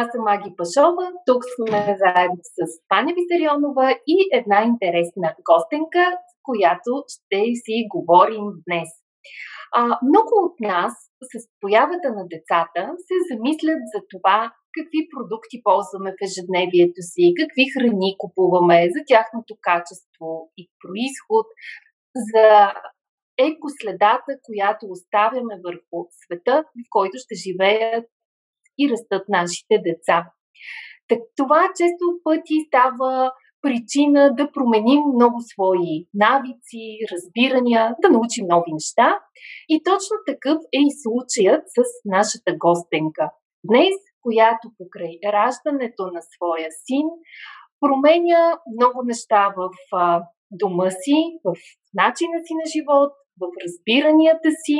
Аз съм Маги Пашова, тук сме заедно с Таня Висарионова и една интересна гостенка, с която ще си говорим днес. А, много от нас с появата на децата се замислят за това какви продукти ползваме в ежедневието си, какви храни купуваме, за тяхното качество и происход, за екоследата, която оставяме върху света, в който ще живеят и растат нашите деца. Так, това често пъти става причина да променим много свои навици, разбирания, да научим нови неща. И точно такъв е и случаят с нашата гостенка. Днес, която покрай раждането на своя син, променя много неща в дома си, в начина си на живот, в разбиранията си,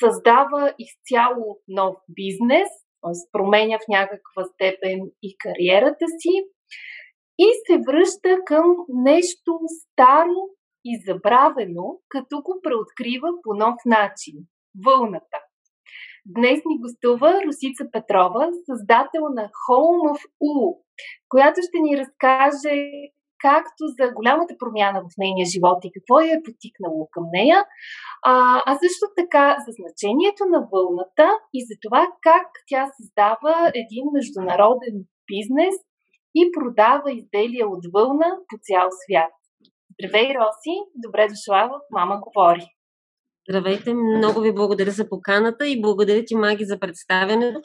създава изцяло нов бизнес, т.е. променя в някаква степен и кариерата си и се връща към нещо старо и забравено, като го преоткрива по нов начин – вълната. Днес ни гостува Русица Петрова, създател на Home of U, която ще ни разкаже както за голямата промяна в нейния живот и какво е потикнало към нея, а, а също така за значението на вълната и за това как тя създава един международен бизнес и продава изделия от вълна по цял свят. Здравей, Роси! Добре дошла в Мама говори! Здравейте, много ви благодаря за поканата и благодаря ти, Маги, за представянето.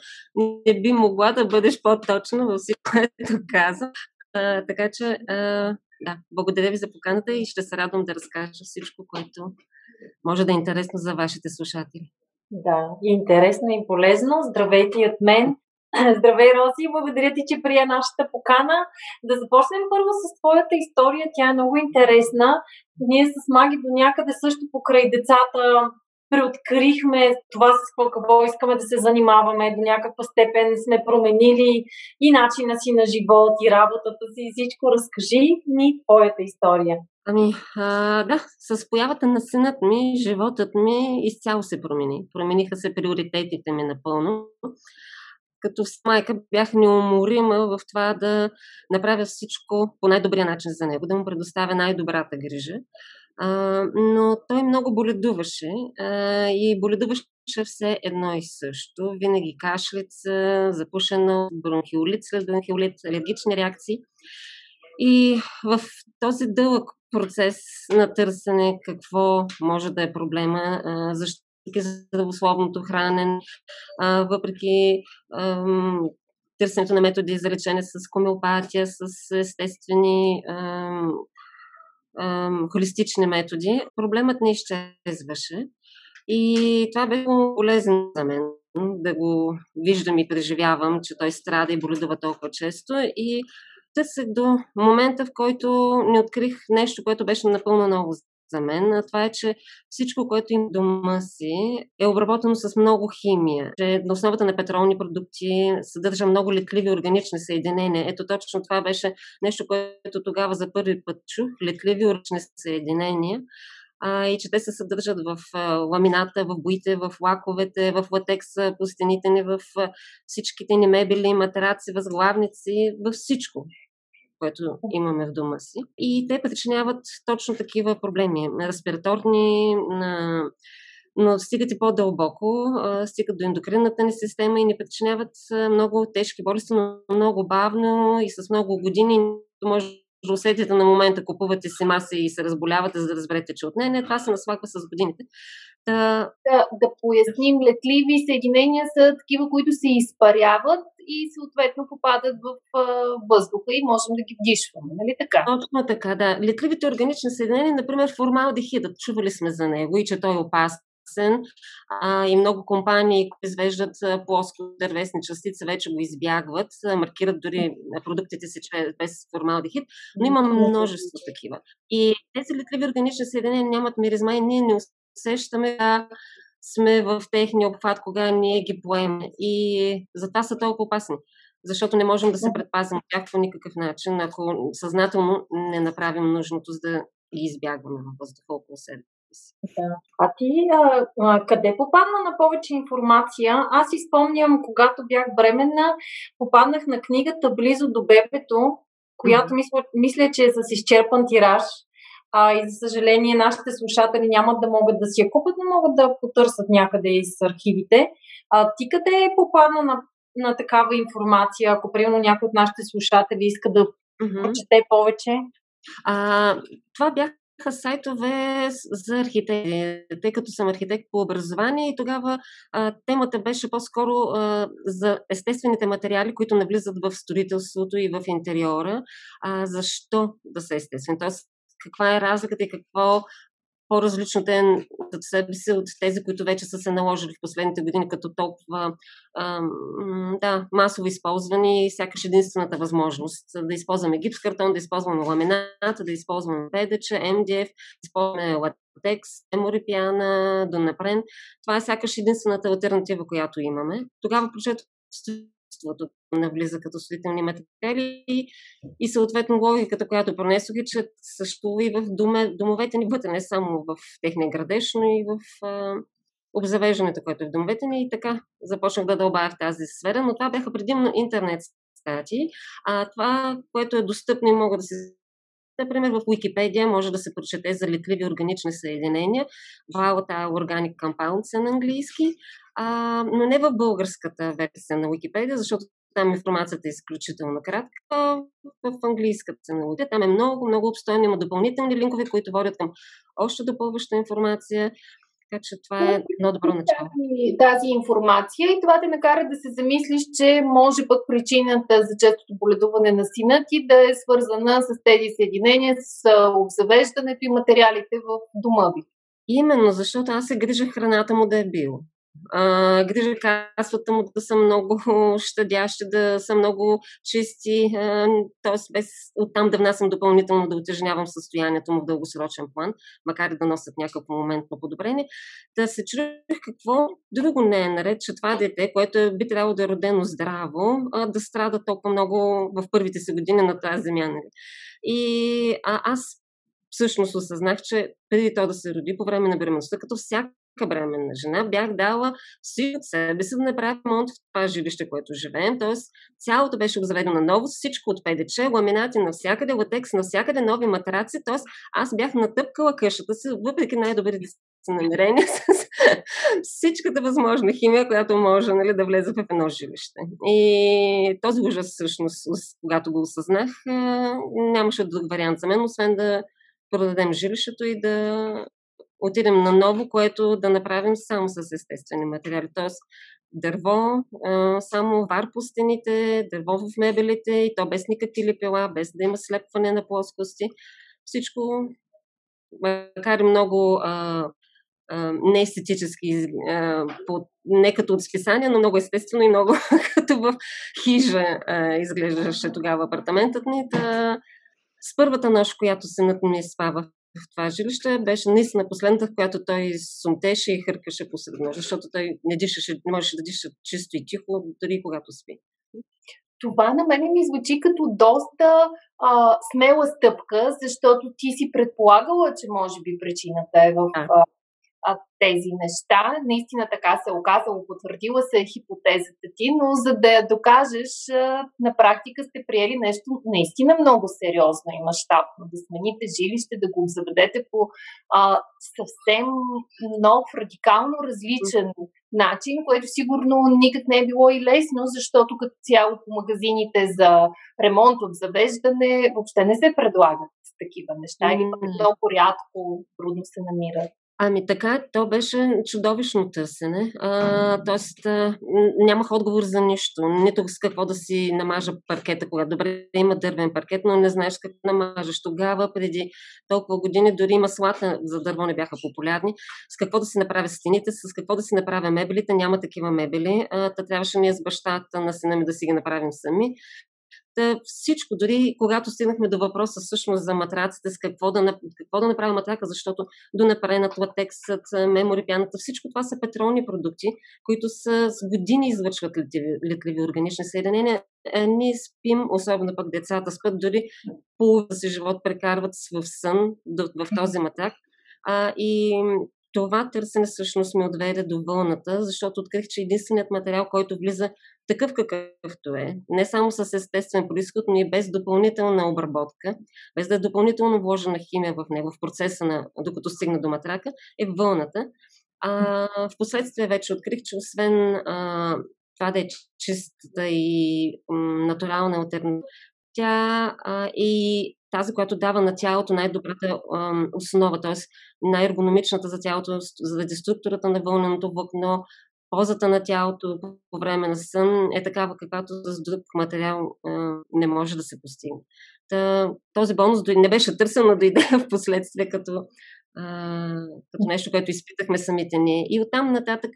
Не би могла да бъдеш по-точна във всичко, което казвам. Така че, а, да, благодаря ви за поканата и ще се радвам да разкажа всичко, което може да е интересно за вашите слушатели. Да, интересно и полезно. Здравейте и от мен. Здравей, Рози! Благодаря ти, че прия нашата покана. Да започнем първо с твоята история. Тя е много интересна. Ние с Маги до някъде също покрай децата преоткрихме това с какво искаме да се занимаваме, до някаква степен сме променили и начина си на живот, и работата си, и всичко. Разкажи ни твоята история. Ами, а, да, с появата на синът ми, животът ми изцяло се промени. Промениха се приоритетите ми напълно. Като с майка бях неуморима в това да направя всичко по най-добрия начин за него, да му предоставя най-добрата грижа. А, но той много боледуваше а, и боледуваше все едно и също. Винаги кашлица, запушено, бронхиолит след бронхиолит, алергични реакции. И в този дълъг процес на търсене какво може да е проблема, а, защо здравословното хранене, а, въпреки ам, търсенето на методи за лечение с комеопатия, с естествени ам, холистични методи, проблемът не изчезваше. И това беше полезно за мен да го виждам и преживявам, че той страда и боледува толкова често. И търсех до момента, в който не открих нещо, което беше напълно ново за мен, а това е, че всичко, което им дома си, е обработено с много химия. Че на основата на петролни продукти съдържа много летливи органични съединения. Ето точно това беше нещо, което тогава за първи път чух. Летливи органични съединения а, и че те се съдържат в а, ламината, в боите, в лаковете, в латекса, по стените ни, в а, всичките ни мебели, матраци, възглавници, във всичко което имаме в дома си. И те причиняват точно такива проблеми. Респираторни, на но стигат и по-дълбоко, стигат до ендокринната ни система и ни причиняват много тежки болести, но много бавно и с много години. Може усетите на момента, купувате си маса и се разболявате, за да разберете, че от нея не, това се наслагва с годините. Да, да, да поясним, летливи съединения са такива, които се изпаряват и съответно попадат в а, въздуха и можем да ги вдишваме, нали така? Точно така, да. Летливите органични съединения, например, формалдехидът, чували сме за него и че той е опасен опасен а, и много компании, които извеждат плоско дървесни частици, вече го избягват, маркират дори продуктите си без формалдехид, но има множество такива. И тези летливи органични съединения нямат миризма и ние не усещаме да сме в техния обхват, кога ние ги поеме. И затова са толкова опасни. Защото не можем да се предпазим от тях по никакъв начин, ако съзнателно не направим нужното, за да ги избягваме във въздуха около себе си. Да. А ти а, а, къде попадна на повече информация? Аз изпомням, когато бях бременна, попаднах на книгата Близо до бебето, която мисля, мисля, че е с изчерпан тираж. А, и за съжаление, нашите слушатели нямат да могат да си я купят, но могат да потърсят някъде из архивите. А, ти къде е попадна на, на такава информация, ако примерно някой от нашите слушатели иска да mm-hmm. прочете повече? А, това бяха сайтове за архитекти, тъй като съм архитект по образование и тогава а, темата беше по-скоро а, за естествените материали, които навлизат в строителството и в интериора. А, защо да са естествени? Тоест, каква е разликата и какво по-различно те себе си от тези, които вече са се наложили в последните години като толкова а, да, масово използвани и сякаш единствената възможност да използваме гипс картон, да използваме ламината, да използваме ПДЧ, МДФ, да използваме латекс, еморипиана, донапрен. Това е сякаш единствената альтернатива, която имаме. Тогава прочетох изкуството навлиза като строителни материали и съответно логиката, която пронесох е, че съществува и в доме, домовете ни вътре, не само в техния градеж, но и в а, обзавеждането, което е в домовете ни. И така започнах да дълбая в тази сфера, но това бяха предимно интернет статии, а това, което е достъпно и мога да се Например, в Wikipedia може да се прочете за летливи органични съединения, Volatile Organic Compounds е на английски, а, но не в българската версия на Wikipedia, защото там информацията е изключително кратка. В английската се научите. Там е много, много обстойно. Има допълнителни линкове, които водят към още допълваща информация. Така че това е едно добро начало. Тази, тази информация и това те накара да се замислиш, че може пък причината за честото боледуване на сина ти да е свързана с тези съединения, с обзавеждането и материалите в дома ви. Именно, защото аз се грижа храната му да е било а, грижа касвата му да са много щадящи, да са много чисти, т.е. без оттам да внасям допълнително да отежнявам състоянието му в дългосрочен план, макар и да носят някакво моментно подобрение. Да се чуих какво друго не е наред, че това дете, което е, би трябвало да е родено здраво, да страда толкова много в първите си години на тази земя. Нали? И а, аз всъщност осъзнах, че преди то да се роди по време на бременността, като всяка бременна жена, бях дала си от себе си да направя ремонт в това жилище, което живеем. Тоест, цялото беше обзаведено ново, всичко от ПДЧ, ламинати навсякъде, латекс навсякъде, нови матраци. Тоест, аз бях натъпкала къщата си, въпреки най-добрите си намерения, с всичката възможна химия, която може нали, да влезе в едно жилище. И този ужас, всъщност, когато го осъзнах, нямаше друг вариант за мен, освен да продадем жилището и да отидем на ново, което да направим само с естествени материали. Тоест дърво, само вар по стените, дърво в мебелите и то без никакви лепила, без да има слепване на плоскости. Всичко, макар и много неестетически, не като от списание, но много естествено и много като в хижа изглеждаше тогава апартаментът ни. Да, с първата нощ, която синът ми в това жилище беше наистина последната, в която той сумтеше и хъркаше посред нощ, защото той не дишаше, не можеше да диша чисто и тихо, дори когато спи. Това на мен ми звучи като доста а, смела стъпка, защото ти си предполагала, че може би причината е в а, а, тези неща. Наистина така се е оказало, потвърдила се е хипотезата ти, но за да я докажеш, а, на практика сте приели нещо наистина много сериозно и мащабно. Да смените жилище, да го заведете по а, съвсем нов, радикално различен начин, което сигурно никак не е било и лесно, защото като цяло по магазините за ремонт от завеждане въобще не се предлагат такива неща или много рядко трудно се намират. Ами така, то беше чудовищно търсене. А, тоест, нямах отговор за нищо. Нито с какво да си намажа паркета, когато добре има дървен паркет, но не знаеш какво намажеш. Тогава, преди толкова години, дори маслата за дърво не бяха популярни. С какво да си направя стените, с какво да си направя мебелите. Няма такива мебели. Та трябваше ние с бащата на сина ми да си ги направим сами. Всичко, дори когато стигнахме до въпроса всъщност за матраците, с какво да, какво да направим матрака, защото до напренат латексът, мемори пяната, всичко това са петролни продукти, които са с години излъчват летливи органични съединения. Ние спим, особено пък децата спят, дори половината си живот прекарват в сън в този матрак. А, и това търсене всъщност ме отведе до вълната, защото открих, че единственият материал, който влиза такъв какъвто е, не само с естествен происход, но и без допълнителна обработка, без да е допълнително вложена химия в него, в процеса на, докато стигна до матрака, е вълната. А, в последствие вече открих, че освен а, това да е чистата и м, натурална альтернатива, тя а, и тази, която дава на тялото най-добрата а, основа, т.е. най-ергономичната за тялото, заради структурата на вълненото влакно, позата на тялото по време на сън е такава, каквато с друг материал а, не може да се постигне. Та, този бонус не беше търсен, но дойде в последствие като, като нещо, което изпитахме самите ние. И оттам нататък,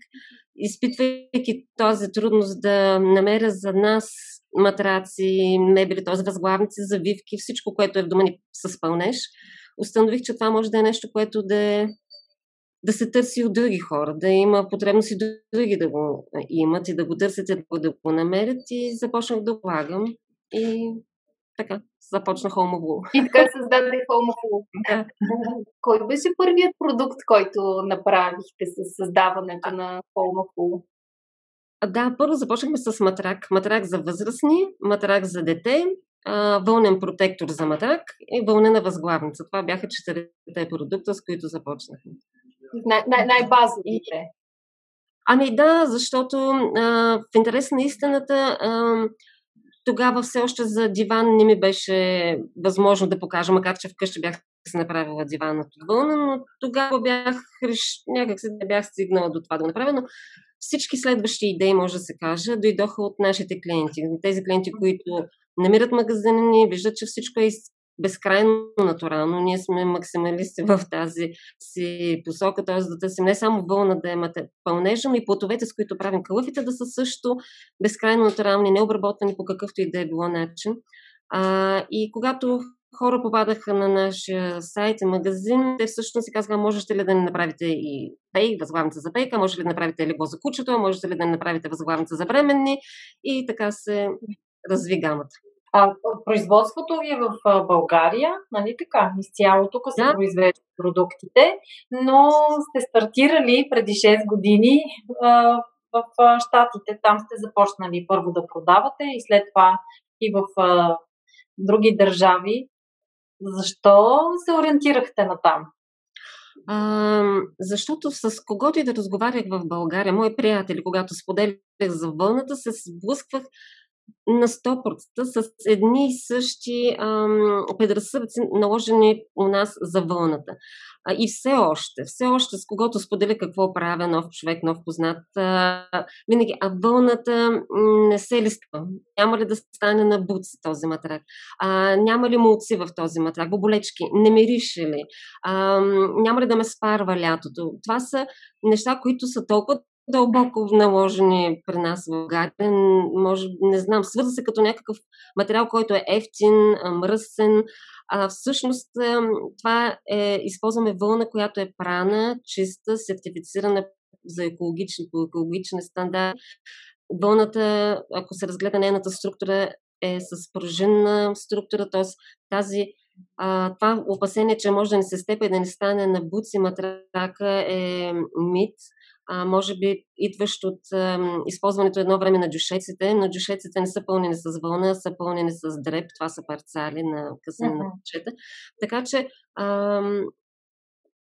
изпитвайки тази трудност да намеря за нас матраци, мебели, т.е. възглавници, завивки, всичко, което е в дома ни с пълнеж, установих, че това може да е нещо, което да е да се търси от други хора, да има потребност и други да го имат и да го търсят и да го намерят. И започнах да влагам и така, започна Home И така създаде Home Да. Кой беше първият продукт, който направихте с създаването на Home Да, първо започнахме с матрак. Матрак за възрастни, матрак за дете, вълнен протектор за матрак и вълнена възглавница. Това бяха четирите продукта, с които започнахме. Най- най- най-базовите. Ами да, защото а, в интерес на истината а, тогава все още за диван не ми беше възможно да покажа, макар че вкъщи бях се направила диван от вълна, но тогава бях, някак се не бях стигнала до това да го направя, но всички следващи идеи, може да се каже, дойдоха от нашите клиенти. Тези клиенти, които намират магазини, виждат, че всичко е безкрайно натурално. Ние сме максималисти в тази си посока, т.е. да търсим не само вълна да имате пълнежа, но и плотовете, с които правим кълъфите, да са също безкрайно натурални, необработвани по какъвто и да е било начин. А, и когато хора попадаха на нашия сайт и магазин, те всъщност си казаха, можете ли да не направите и пей, възглавница за пейка, може ли да направите легло за кучето, можете ли да не направите възглавница за бременни и така се разви гамата. А, производството ви е в България, нали така? Изцяло тук се да. произвеждат продуктите, но сте стартирали преди 6 години а, в Штатите. Там сте започнали първо да продавате и след това и в а, други държави. Защо се ориентирахте на там? А, защото с когото и да разговарях в България, мои приятели, когато споделях за вълната, се сблъсквах на 100% с едни и същи предразсъдъци, наложени у нас за вълната. А, и все още, все още с когото споделя какво правя нов човек, нов познат, а, винаги, а вълната не се листва. Няма ли да стане на буци този матрак? А, няма ли мулци в този матрак? Боболечки? Не мирише ли? А, няма ли да ме спарва лятото? Това са неща, които са толкова дълбоко наложени при нас в България. Може, не знам, свърза се като някакъв материал, който е ефтин, мръсен. А всъщност това е, използваме вълна, която е прана, чиста, сертифицирана за екологични, по екологичен стандарт. Вълната, ако се разгледа нейната структура, е с пружинна структура, т.е. тази а, това опасение, че може да не се степа и да не стане на буци матрака е мит а, може би идващ от а, използването едно време на дюшеците, но дюшеците не са пълнени с вълна, са пълнени с дреб, това са парцали на късане uh-huh. на кучета. Така че а,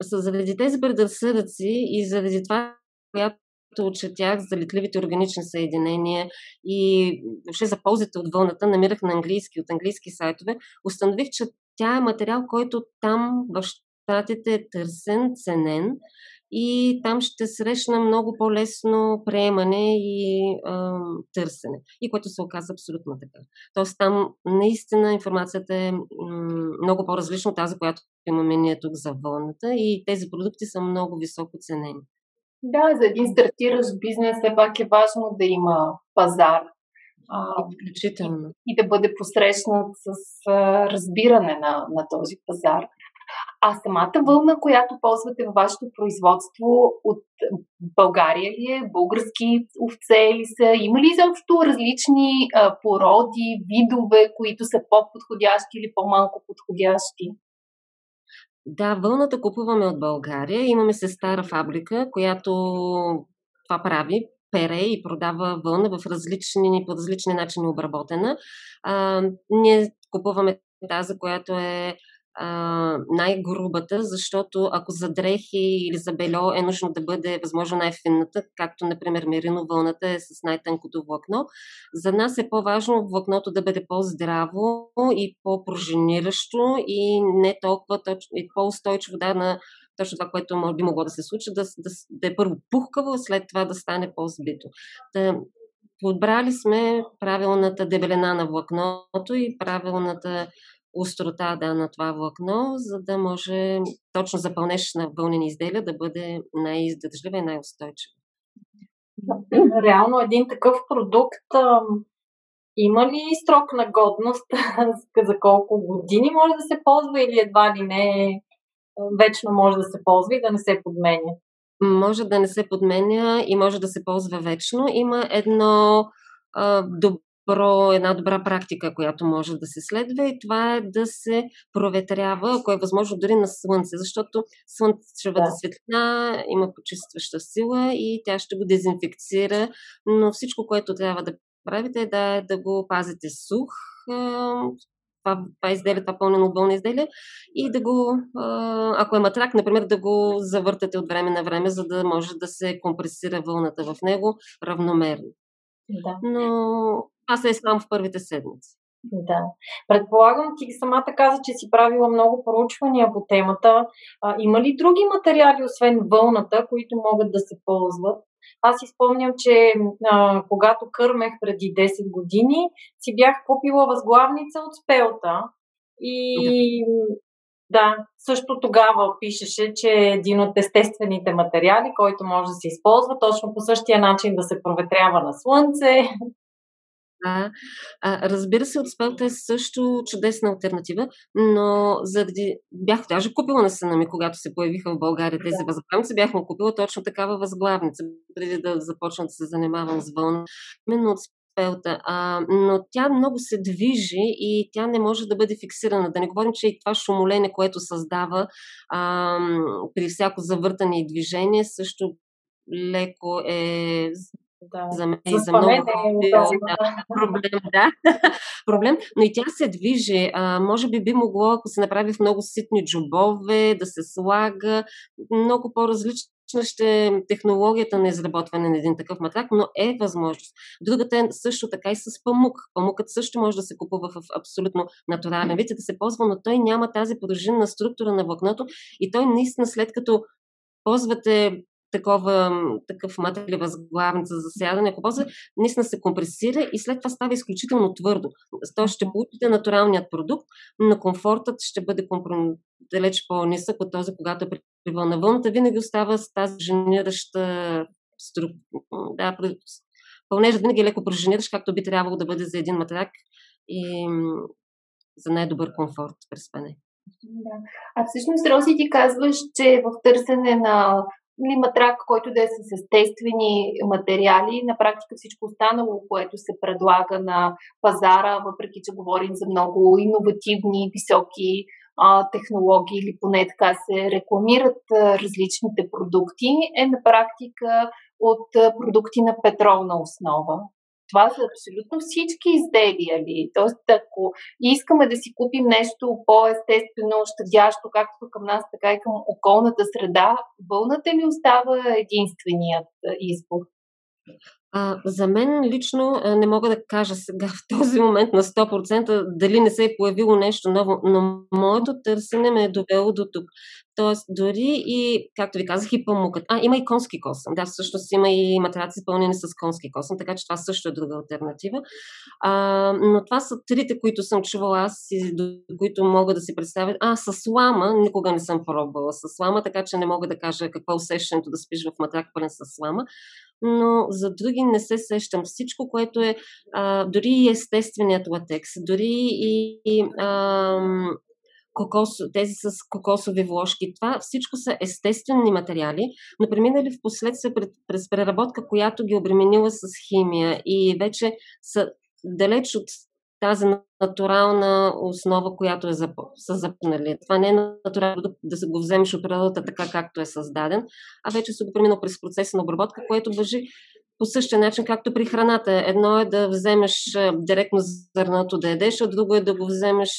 заради тези предразсъдъци и заради това, която четях за летливите органични съединения и въобще за ползите от вълната, намирах на английски, от английски сайтове, установих, че тя е материал, който там в Штатите е търсен, ценен и там ще срещна много по-лесно приемане и а, търсене. И което се оказа абсолютно така. Тоест там наистина информацията е много по-различна от тази, която имаме ние тук за вълната и тези продукти са много високо ценени. Да, за един стартиращ бизнес все пак е важно да има пазар. Изключително. И, и да бъде посрещнат с а, разбиране на, на този пазар. А самата вълна, която ползвате във вашето производство от България ли е? Български овце ли са? Има ли изобщо различни а, породи, видове, които са по-подходящи или по-малко подходящи? Да, вълната купуваме от България. Имаме се стара фабрика, която това прави, пере и продава вълна в различни, по различни начини обработена. А, ние купуваме тази, която е най-грубата, защото ако за дрехи или за бельо е нужно да бъде възможно най-финната, както например мерино вълната е с най-тънкото влакно, за нас е по-важно влакното да бъде по-здраво и по-пружиниращо и не толкова точно, и по-устойчиво да, на точно това, което би могло да се случи, да, да, да е първо пухкаво, след това да стане по-збито. Да, подбрали сме правилната дебелина на влакното и правилната острота да, на това влакно, за да може точно запълнеш на вълнени изделия да бъде най-издържлива и най-устойчива. Реално един такъв продукт а, има ли срок на годност за колко години може да се ползва или едва ли не вечно може да се ползва и да не се подменя? Може да не се подменя и може да се ползва вечно. Има едно а, добро, една добра практика, която може да се следва и това е да се проветрява, ако е възможно дори на слънце, защото слънчевата да. светлина има почистваща сила и тя ще го дезинфекцира, но всичко, което трябва да правите е да, да го пазите сух, това, това изделие, това пълнено от вълна изделие и да го, ако е матрак, например, да го завъртате от време на време, за да може да се компресира вълната в него равномерно. Да. Но аз е само в първите седмици. Да. Предполагам, ти самата каза, че си правила много проучвания по темата. А, има ли други материали, освен вълната, които могат да се ползват? Аз си спомням, че а, когато кърмех преди 10 години, си бях купила възглавница от спелта. И да, също тогава пишеше, че е един от естествените материали, който може да се използва точно по същия начин да се проветрява на слънце. Да. А, разбира се, от спелта е също чудесна альтернатива, но заради... Бях даже купила на сина ми, когато се появиха в България тези да. възглавници, бях му купила точно такава възглавница, преди да започна да се занимавам с вълна. Именно от спелта. А, но тя много се движи и тя не може да бъде фиксирана. Да не говорим, че и това шумоление, което създава а, при всяко завъртане и движение, също леко е да. За мен и за много е да, проблем, да. проблем, но и тя се движи. А, може би би могло, ако се направи в много ситни джобове, да се слага. Много по-различна ще технологията на изработване на един такъв матрак, но е възможност. Другата е също така и с памук. Памукът също може да се купува в абсолютно натурален вид и да се ползва, но той няма тази пружинна структура на влакното и той наистина след като ползвате такова, такъв материал възглавница за сядане, ако наистина се компресира и след това става изключително твърдо. То ще получите натуралният продукт, но комфортът ще бъде компром... далеч по-нисък от този, когато е при вълна. Вълната винаги остава с тази женираща структура. Да, пълнежът винаги е леко пружиниращ, както би трябвало да бъде за един матрак и за най-добър комфорт при спане. Да. А всъщност, Роси, ти казваш, че в търсене на или матрак, който да е с естествени материали. На практика всичко останало, което се предлага на пазара, въпреки че говорим за много иновативни, високи а, технологии или поне така се рекламират а, различните продукти, е на практика от а, продукти на петролна основа това са абсолютно всички изделия ли? Тоест, ако искаме да си купим нещо по-естествено, щадящо, както към нас, така и към околната среда, вълната ли остава единственият избор? А, за мен лично не мога да кажа сега в този момент на 100% дали не се е появило нещо ново, но моето търсене ме е довело до тук. Тоест, дори и, както ви казах, и памукът. А, има и конски косъм. Да, всъщност има и матраци пълнени с конски косъм, така че това също е друга альтернатива. А, но това са трите, които съм чувала аз и до които мога да си представя. А, с лама никога не съм пробвала с лама, така че не мога да кажа какво е усещането да спиш в матрак пълен с лама но за други не се сещам. Всичко, което е а, дори и естественият латекс, дори и, а, кокос, тези с кокосови вложки. Това всичко са естествени материали, но преминали в последствие през преработка, която ги обременила с химия и вече са далеч от тази натурална основа, която е зап... са запнали. Това не е натурално да, да го вземеш от природата така, както е създаден, а вече се го преминал през процеса на обработка, което въжи по същия начин, както при храната. Едно е да вземеш директно зърното да ядеш, а друго е да го вземеш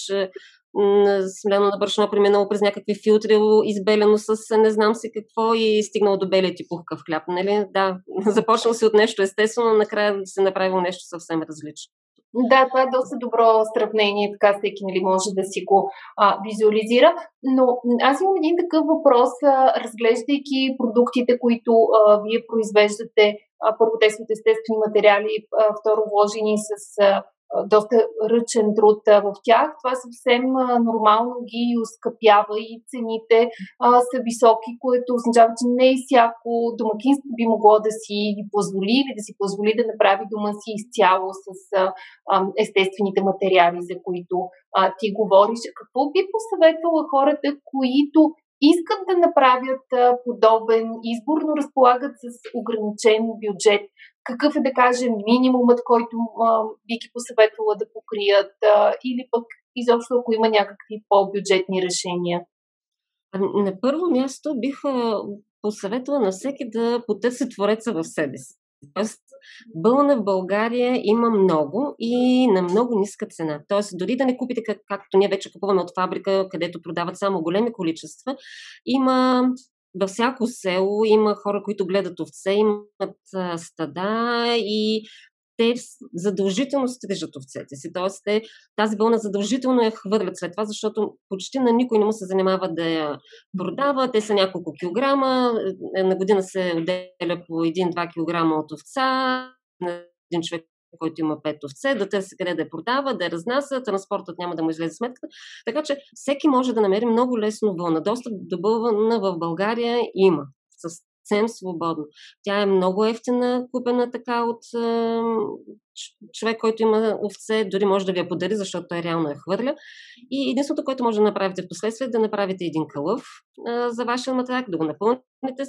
смелено на брашно, преминало през някакви филтри, избелено с не знам си какво и стигнало до белия ти пухкав хляб. Нали? Да, започнал си от нещо естествено, накрая се направил нещо съвсем различно. Да, това е доста добро сравнение, така всеки нали, може да си го а, визуализира. Но аз имам един такъв въпрос, а, разглеждайки продуктите, които а, вие произвеждате. Първо, те са от естествени материали, второ, вложени с доста ръчен труд в тях. Това съвсем нормално ги ускъпява и цените са високи, което означава, че не всяко домакинство би могло да си ги позволи или да си позволи да направи дома си изцяло с естествените материали, за които ти говориш. Какво би посъветвала хората, които искат да направят подобен избор, но разполагат с ограничен бюджет. Какъв е, да кажем, минимумът, който би ги посъветвала да покрият или пък изобщо ако има някакви по-бюджетни решения? На първо място бих посъветвала на всеки да потърси твореца в себе си. Тоест, бълна в България има много и на много ниска цена. Тоест, дори да не купите, как, както ние вече купуваме от фабрика, където продават само големи количества, има във всяко село има хора, които гледат овце, имат стада и те задължително стрижат овцете си. Тоест, те тази вълна задължително я хвърлят след това, защото почти на никой не му се занимава да я продава. Те са няколко килограма. Е, на година се отделя по 1-2 килограма от овца. На един човек който има пет овце, да търси къде да я продава, да я разнася, транспортът няма да му излезе сметката. Така че всеки може да намери много лесно вълна. Достъп до вълна в България има съвсем свободно. Тя е много ефтина, купена така от е, човек, който има овце, дори може да ви я подари, защото той реално я хвърля. И единственото, което може да направите в последствие, е да направите един кълъв е, за вашия матрак, да го напълните,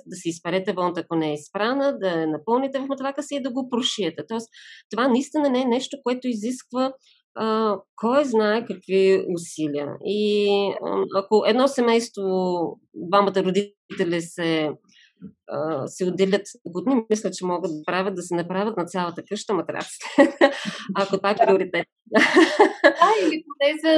да си изперете вълната, ако не е изпрана, да напълните в матрака си и да го прошиете. Тоест, това наистина не е нещо, което изисква а, кой знае какви усилия. И а, ако едно семейство, двамата родители се си отделят години, мисля, че могат да правят да се направят на цялата къща матраците, ако това е приоритет. А, или поне за,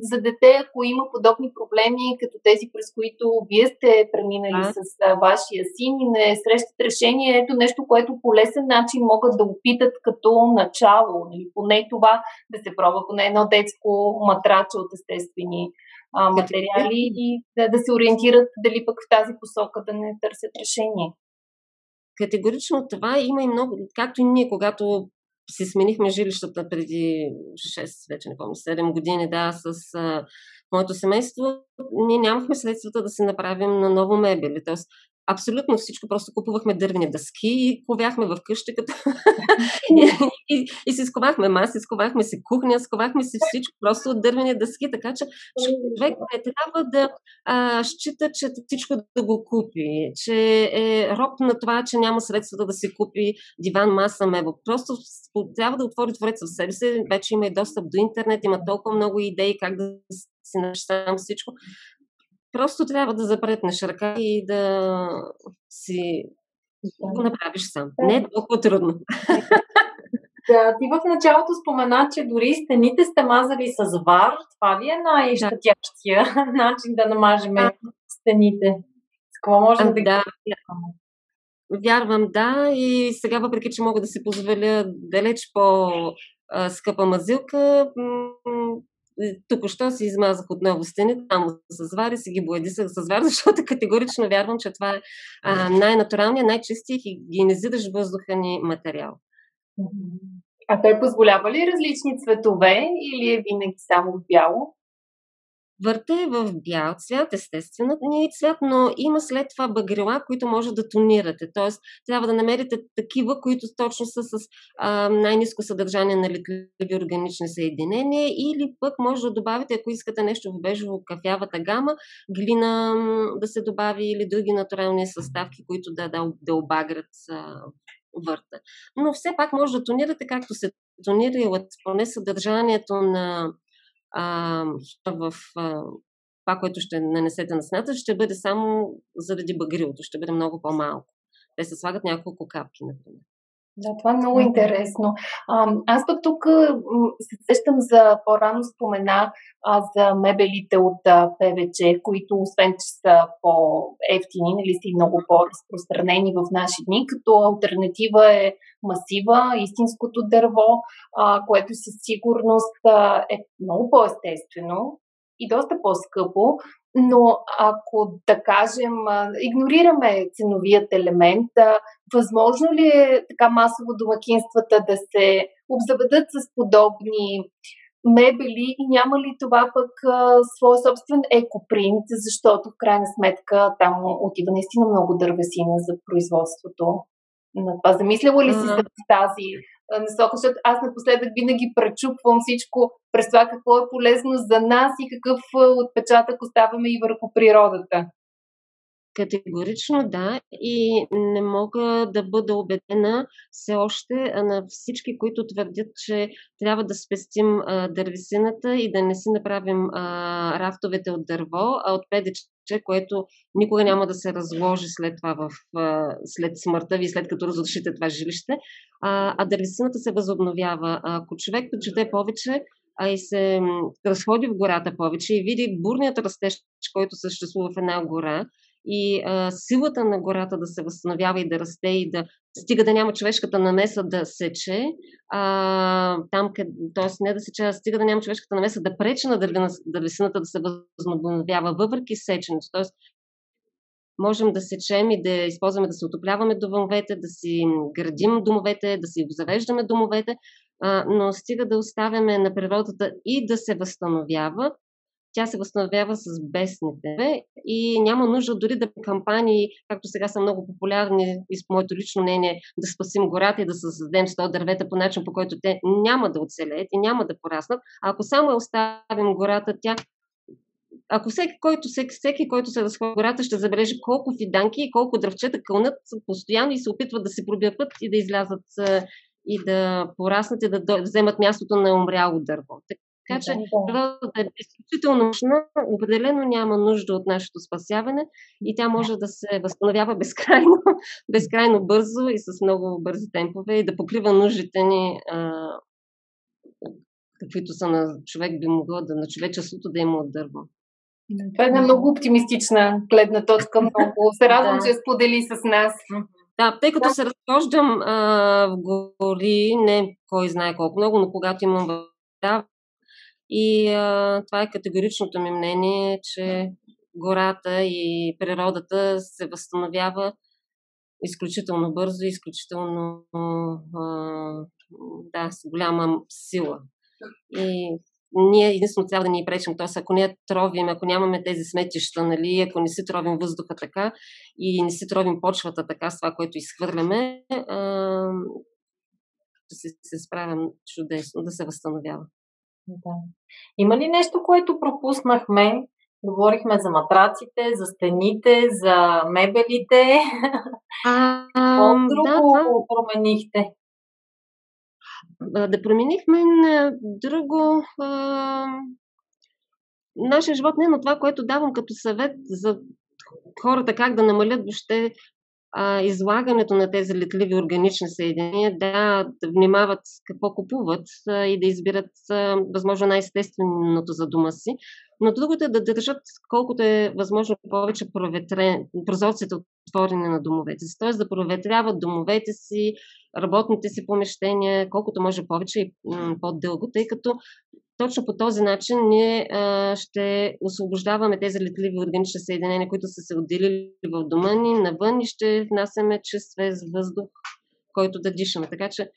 за дете, ако има подобни проблеми, като тези, през които вие сте преминали а? с а, вашия син и не срещат решение, ето нещо, което по лесен начин могат да опитат като начало. Или нали, поне това да се пробва, поне едно детско матраче от естествени а, материали и да, да се ориентират дали пък в тази посока да не търсят решение. Категорично това има и много, както и ние, когато си сменихме жилищата преди 6, вече не помня, 7 години, да, с а, моето семейство, ние нямахме средствата да се направим на ново мебели. Тоест, абсолютно всичко. Просто купувахме дървени дъски и ковяхме в къща, като... и, и, и си сковахме маси, сковахме си кухня, сковахме си всичко просто от дървени дъски, така че човек не трябва да а, счита, че всичко да го купи, че е роб на това, че няма средства да си купи диван, маса, мебел. Просто трябва да отвори твореца в себе си. Вече има и достъп до интернет, има толкова много идеи как да си нещам всичко. Просто трябва да запретнеш ръка и да си го направиш сам. Не е толкова трудно. Да, ти в началото спомена, че дори стените сте мазали с вар. Това ли е най-щатящия начин да намажем стените? С какво можем да, да Вярвам, да. И сега, въпреки че мога да си позволя далеч по-скъпа мазилка, тук-що си измазах отново стените, там с вари, си ги боядисах с вари, защото категорично вярвам, че това е най-натуралният, най-чистият хигиенизиращ въздуха ни материал. А той позволява ли различни цветове или е винаги само бяло? Върта е в бял цвят, естествено ни е цвят, но има след това багрила, които може да тонирате. Тоест, трябва да намерите такива, които точно са с а, най-низко съдържание на летливи органични съединения или пък може да добавите, ако искате нещо в бежево-кафявата гама, глина да се добави или други натурални съставки, които да, да, да обагрят а, върта. Но все пак може да тонирате както се тонира и поне съдържанието на а, в а, това, което ще нанесете на сната, ще бъде само заради багрилото, ще бъде много по-малко. Те се слагат няколко капки, например. Да, това е много интересно. А, аз пък тук се сещам за по-рано спомена а, за мебелите от а, ПВЧ, които освен, че са по-ефтини, нали са и много по-разпространени в наши дни, като альтернатива е масива, истинското дърво, а, което със сигурност а, е много по-естествено и доста по-скъпо, но ако, да кажем, игнорираме ценовият елемент, възможно ли е така масово домакинствата да се обзаведат с подобни мебели и няма ли това пък своя собствен екопринт, защото в крайна сметка там отива наистина много дървесина за производството на това. Замисляла ли си uh-huh. с тази насока, защото аз напоследък винаги пречупвам всичко през това какво е полезно за нас и какъв отпечатък оставяме и върху природата. Категорично да и не мога да бъда убедена все още на всички, които твърдят, че трябва да спестим а, дървесината и да не си направим а, рафтовете от дърво, а от педече, което никога няма да се разложи след това в, след смъртта ви, след като разрушите това жилище, а, а дървесината се възобновява. Ако човек почете повече, а и се разходи в гората повече и види бурният растеж, който съществува в една гора, и а, силата на гората да се възстановява и да расте и да стига да няма човешката намеса да сече, а, там, т.е. не да сече, а стига да няма човешката намеса да пречи на дървесината да се възстановява въпреки сеченето. Т.е. можем да сечем и да използваме да се отопляваме домовете, да си градим домовете, да си завеждаме домовете, а, но стига да оставяме на природата и да се възстановява, тя се възстановява с бесните и няма нужда дори да кампании, както сега са много популярни и с моето лично мнение, да спасим гората и да създадем 100 дървета по начин, по който те няма да оцелеят и няма да пораснат. А ако само оставим гората, тя ако всеки, който, всеки, всеки, който се разходи гората, ще забележи колко фиданки и колко дръвчета кълнат постоянно и се опитват да се пробият и да излязат и да пораснат и да вземат мястото на умряло дърво. Така че природата е изключително нужна, определено няма нужда от нашето спасяване и тя може да се възстановява безкрайно, безкрайно бързо и с много бързи темпове и да покрива нуждите ни, а, каквито са на човек би могло да, на човечеството да има от дърво. Това е една много оптимистична гледна точка. Много се радвам, да. че сподели с нас. Да, тъй като да. се разхождам а, в гори, не кой знае колко много, но когато имам вода, и а, това е категоричното ми мнение, че гората и природата се възстановява изключително бързо, изключително а, да, с голяма сила. И ние единствено трябва да ни пречим. Тоест, ако не тровим, ако нямаме тези сметища, нали, ако не си тровим въздуха така и не си тровим почвата така с това, което изхвърляме, а, да се, се справям чудесно, да се възстановява. Да. Има ли нещо, което пропуснахме? Говорихме за матраците, за стените, за мебелите. А, Какво друго да, да. променихте? Да променихме на друго. А, нашия живот не, но това, което давам като съвет за хората как да намалят въобще а, излагането на тези летливи органични съединения да, внимават какво купуват а, и да избират а, възможно най-естественото за дома си. Но другото е да държат колкото е възможно повече прозорците отворени на домовете си, т.е. да проветряват домовете си, работните си помещения, колкото може повече и по-дълго, тъй като точно по този начин ние а, ще освобождаваме тези летливи органични съединения, които са се отделили в дома ни, навън и ще внасяме чист свеж въздух, който да дишаме. Така че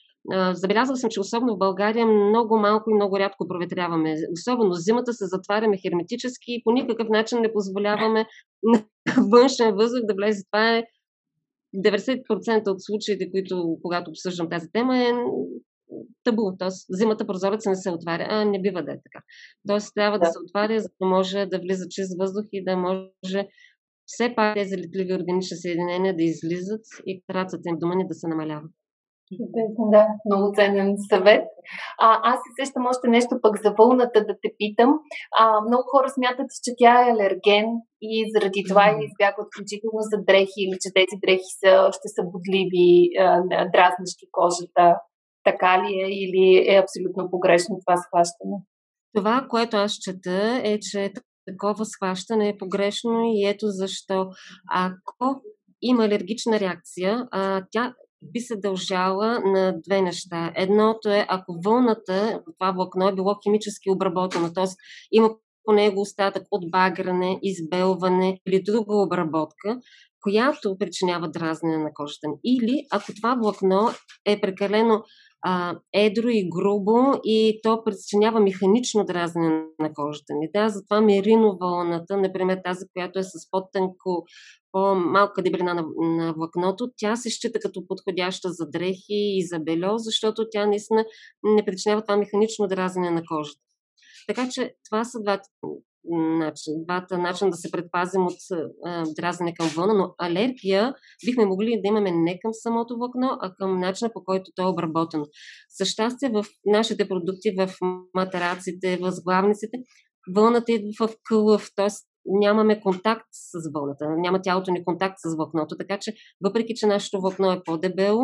забелязал съм, че особено в България много малко и много рядко проветряваме. Особено зимата се затваряме херметически и по никакъв начин не позволяваме на външен въздух да влезе. Това е 90% от случаите, които, когато обсъждам тази тема, е табу. Тоест, зимата прозорец не се отваря, а не бива да е така. Тоест, трябва да, да се отваря, за да може да влиза чист въздух и да може все пак тези летливи органични съединения да излизат и карацата им дома ни да се намалява. Да, много ценен съвет. А, аз се сещам още нещо пък за вълната да те питам. А, много хора смятат, че тя е алерген и заради това mm. избягват включително за дрехи или че тези дрехи са, ще са бодливи, дразнещи кожата. Така ли е или е абсолютно погрешно това схващане? Това, което аз чета е, че такова схващане е погрешно и ето защо. Ако има алергична реакция, а, тя би се дължала на две неща. Едното е, ако вълната, това влакно е било химически обработено, т.е. има по него остатък от багране, избелване или друга обработка, която причинява дразнене на кожата ни. Или ако това влакно е прекалено а, едро и грубо и то причинява механично дразнене на кожата ни. Да, затова мериновълната, например тази, която е с по-тънко, по-малка дебелина на, на влакното, тя се счита като подходяща за дрехи и за бельо, защото тя наистина не причинява това механично дразнене на кожата. Така че това са двата начин, двата начина да се предпазим от а, дразнене към вълна, но алергия бихме могли да имаме не към самото влакно, а към начина по който то е обработено. За щастие в нашите продукти, в матераците, в сглавниците, вълната идва в кълъв, т.е. нямаме контакт с вълната, няма тялото ни контакт с влакното, така че въпреки, че нашето влакно е по-дебело,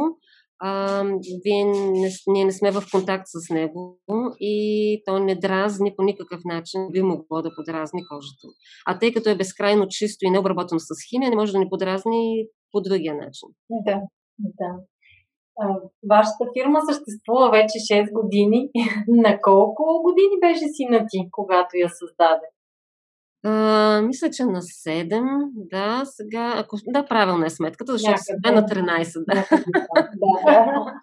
а, вие не, ние не сме в контакт с него и то не дразни по никакъв начин, би могло да подразни кожата. А тъй като е безкрайно чисто и необработено с химия, не може да ни подразни по другия начин. Да, да. Вашата фирма съществува вече 6 години. На колко години беше сина ти, когато я създаде? А, мисля, че на 7, да, сега, ако, да, правилна е сметката, защото сега на 13, да. да.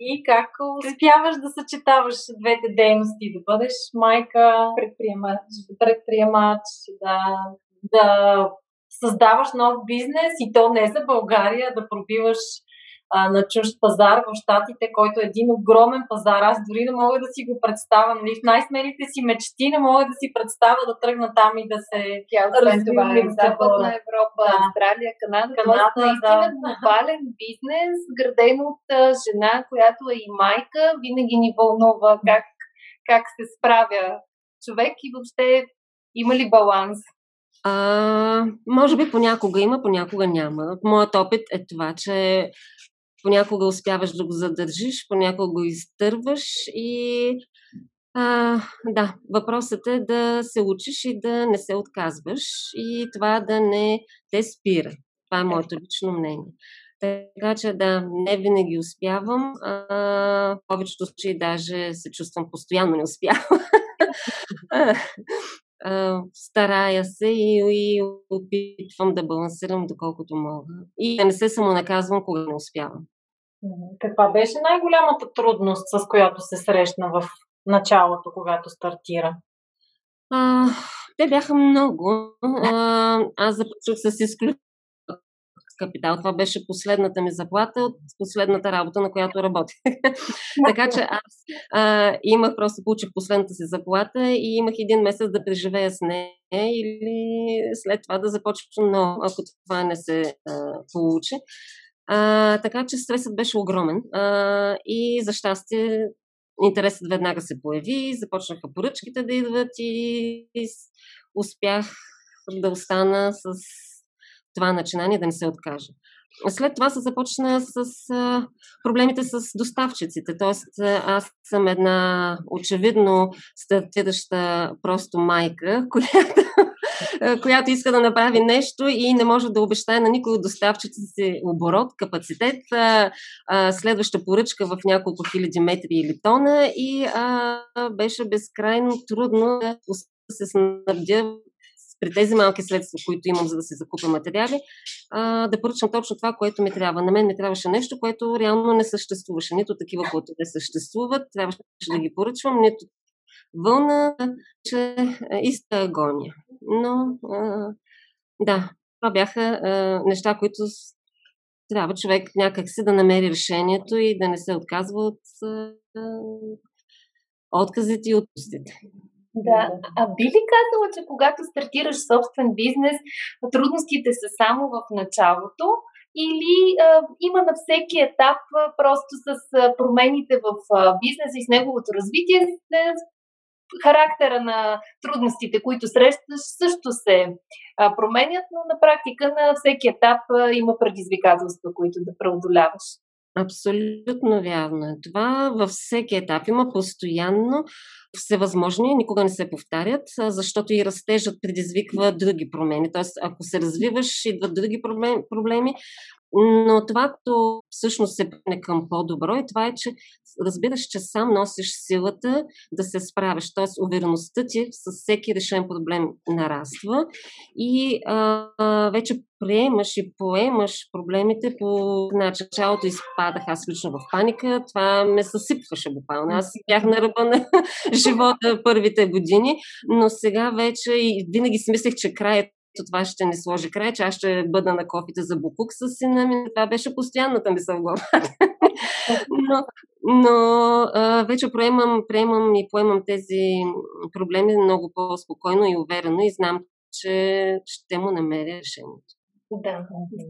И как успяваш да съчетаваш двете дейности, да бъдеш майка, предприемач, предприемач да, да създаваш нов бизнес и то не за България, да пробиваш а, на чужд пазар в Штатите, който е един огромен пазар. Аз дори не мога да си го представя. Нали? В най-смелите си мечти не мога да си представя да тръгна там и да се Тя, освен това е Западна Европа, да. Австралия, Канада. Канада това е наистина да. глобален бизнес, граден от а, жена, която е и майка. Винаги ни вълнува как, как се справя човек и въобще има ли баланс? А, може би понякога има, понякога няма. Моят опит е това, че понякога успяваш да го задържиш, понякога го изтърваш и а, да, въпросът е да се учиш и да не се отказваш и това да не те спира. Това е моето лично мнение. Така че да, не винаги успявам. А, повечето случаи даже се чувствам постоянно не успявам. старая се и, и опитвам да балансирам доколкото мога. И да не се самонаказвам, когато не успявам. Каква беше най-голямата трудност, с която се срещна в началото, когато стартира? А, те бяха много. А, аз започнах с изключително капитал. Това беше последната ми заплата от последната работа, на която работех. така че аз а, имах, просто получих последната си заплата и имах един месец да преживея с нея или след това да започна но ако това не се а, получи. А, така че стресът беше огромен а, и за щастие интересът веднага се появи, започнаха поръчките да идват и, и успях да остана с това начинание да не се откажа. след това се започна с а, проблемите с доставчиците. Тоест, аз съм една очевидно стартираща просто майка, която, която иска да направи нещо и не може да обещае на никой от доставчиците си оборот, капацитет, а, а, следваща поръчка в няколко хиляди метри или тона и беше безкрайно трудно да се снабдя при тези малки средства, които имам, за да се закупя материали, а, да поръчам точно това, което ми трябва. На мен ми трябваше нещо, което реално не съществуваше. Нито такива, които не съществуват, трябваше да ги поръчвам, нито вълна, че иста агония. Но, а, да, това бяха а, неща, които трябва човек някакси да намери решението и да не се отказва от отказите и отпустите. Да. А би ли казала, че когато стартираш собствен бизнес, трудностите са само в началото или а, има на всеки етап а, просто с а, промените в а, бизнеса и с неговото развитие а, характера на трудностите, които срещаш, също се а, променят, но на практика на всеки етап а, има предизвикателства, които да преодоляваш. Абсолютно вярно е. Това във всеки етап има постоянно всевъзможни, никога не се повтарят, защото и растежът предизвиква други промени. Тоест, ако се развиваш, идват други проблеми, но това, което всъщност се пъне към по-добро, и това е, че разбираш, че сам носиш силата да се справиш. Т.е. увереността ти с всеки решен проблем нараства и а, вече приемаш и поемаш проблемите по началото изпадах аз лично в паника. Това ме съсипваше буквално. Аз бях на ръба на живота първите години, но сега вече и винаги си мислех, че краят това ще не сложи край, че аз ще бъда на кофите за букук с сина ми. Това беше постоянната ми в главата. но но а, вече приемам, приемам и поемам тези проблеми много по-спокойно и уверено и знам, че ще му намеря решението. Да,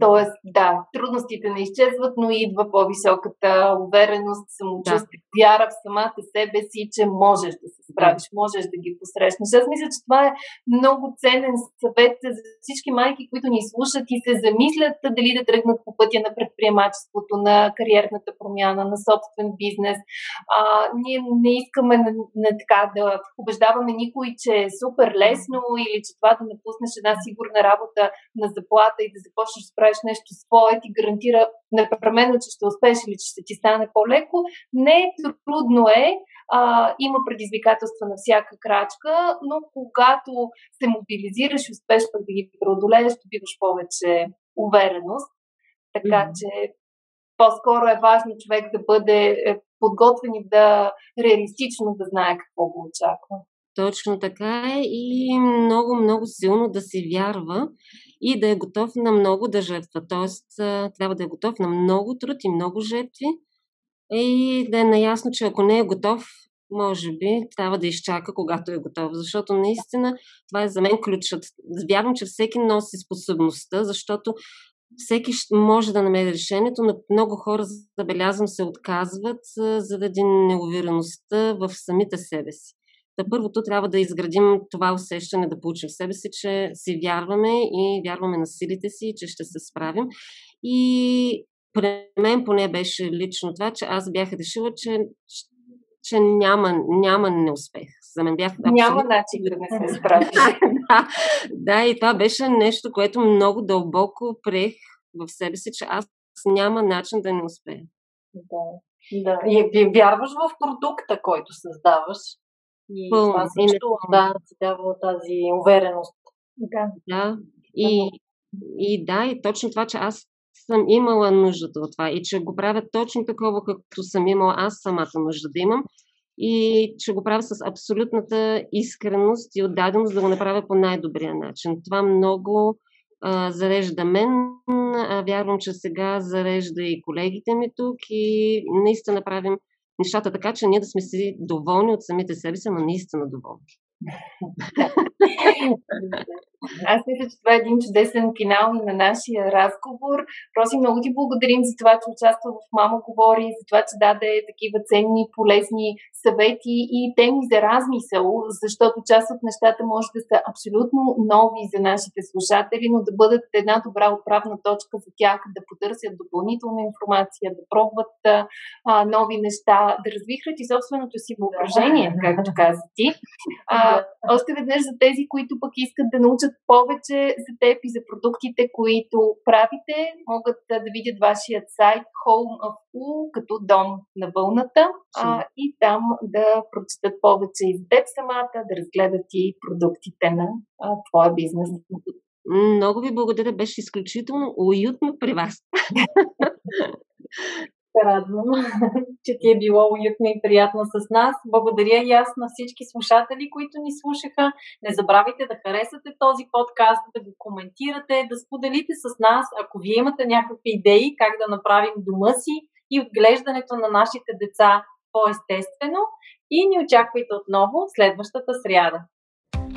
Тоест, да, трудностите не изчезват, но идва по-високата увереност, самочувствие, да. вяра в самата себе си, че можеш да се справиш, да. можеш да ги посрещнеш. Аз мисля, че това е много ценен съвет за всички майки, които ни слушат и се замислят дали да тръгнат по пътя на предприемачеството, на кариерната промяна, на собствен бизнес. А, ние не искаме на, на така да убеждаваме никой, че е супер лесно или че това да напуснеш една сигурна работа на заплата и да започнеш да правиш нещо свое, ти гарантира непременно, че ще успееш или че ще ти стане по-леко. Не, трудно е, а, има предизвикателства на всяка крачка, но когато се мобилизираш и успеш да ги преодолееш, добиваш повече увереност. Така mm-hmm. че по-скоро е важно човек да бъде е, подготвен и да реалистично да знае какво го очаква. Точно така е и много, много силно да си вярва и да е готов на много да жертва. Тоест, трябва да е готов на много труд и много жертви и да е наясно, че ако не е готов, може би трябва да изчака, когато е готов. Защото наистина това е за мен ключът. Вярвам, че всеки носи способността, защото всеки може да намери решението, но много хора, забелязвам, се отказват заради неувереността в самите себе си. Та първото трябва да изградим това усещане да получим в себе си, че си вярваме и вярваме на силите си, че ще се справим. И при мен поне беше лично това, че аз бях решила, че, че няма, няма неуспех. За мен бях абсолютно... Няма начин да не се справиш. да, да, и това беше нещо, което много дълбоко приех в себе си, че аз няма начин да не успея. Да. Да. И вярваш в продукта, който създаваш. И Пълно. това също да, ти дава тази увереност. Да. да. И, и да, и точно това, че аз съм имала нуждата от това и че го правя точно такова, както съм имала аз самата нужда да имам и че го правя с абсолютната искреност и отдаденост да го направя по най-добрия начин. Това много а, зарежда мен. А, вярвам, че сега зарежда и колегите ми тук и наистина правим нещата така, че ние да сме си доволни от самите себе си, но наистина доволни. Аз мисля, че това е един чудесен финал и на нашия разговор. Роси, много ти благодарим за това, че участва в Мама говори, за това, че даде такива ценни, полезни съвети и теми за размисъл, защото част от нещата може да са абсолютно нови за нашите слушатели, но да бъдат една добра отправна точка за тях, да потърсят допълнителна информация, да пробват а, нови неща, да развихрат и собственото си въображение, както каза ти. А, още веднъж за тези, които пък искат да научат повече за теб и за продуктите, които правите, могат да видят вашият сайт Home of U, като дом на вълната а, и там да прочитат повече и за теб самата, да разгледат и продуктите на а, твоя бизнес. Много ви благодаря, беше изключително уютно при вас. се радвам, че ти е било уютно и приятно с нас. Благодаря и аз на всички слушатели, които ни слушаха. Не забравяйте да харесате този подкаст, да го коментирате, да споделите с нас, ако вие имате някакви идеи как да направим дома си и отглеждането на нашите деца по-естествено. И ни очаквайте отново следващата сряда.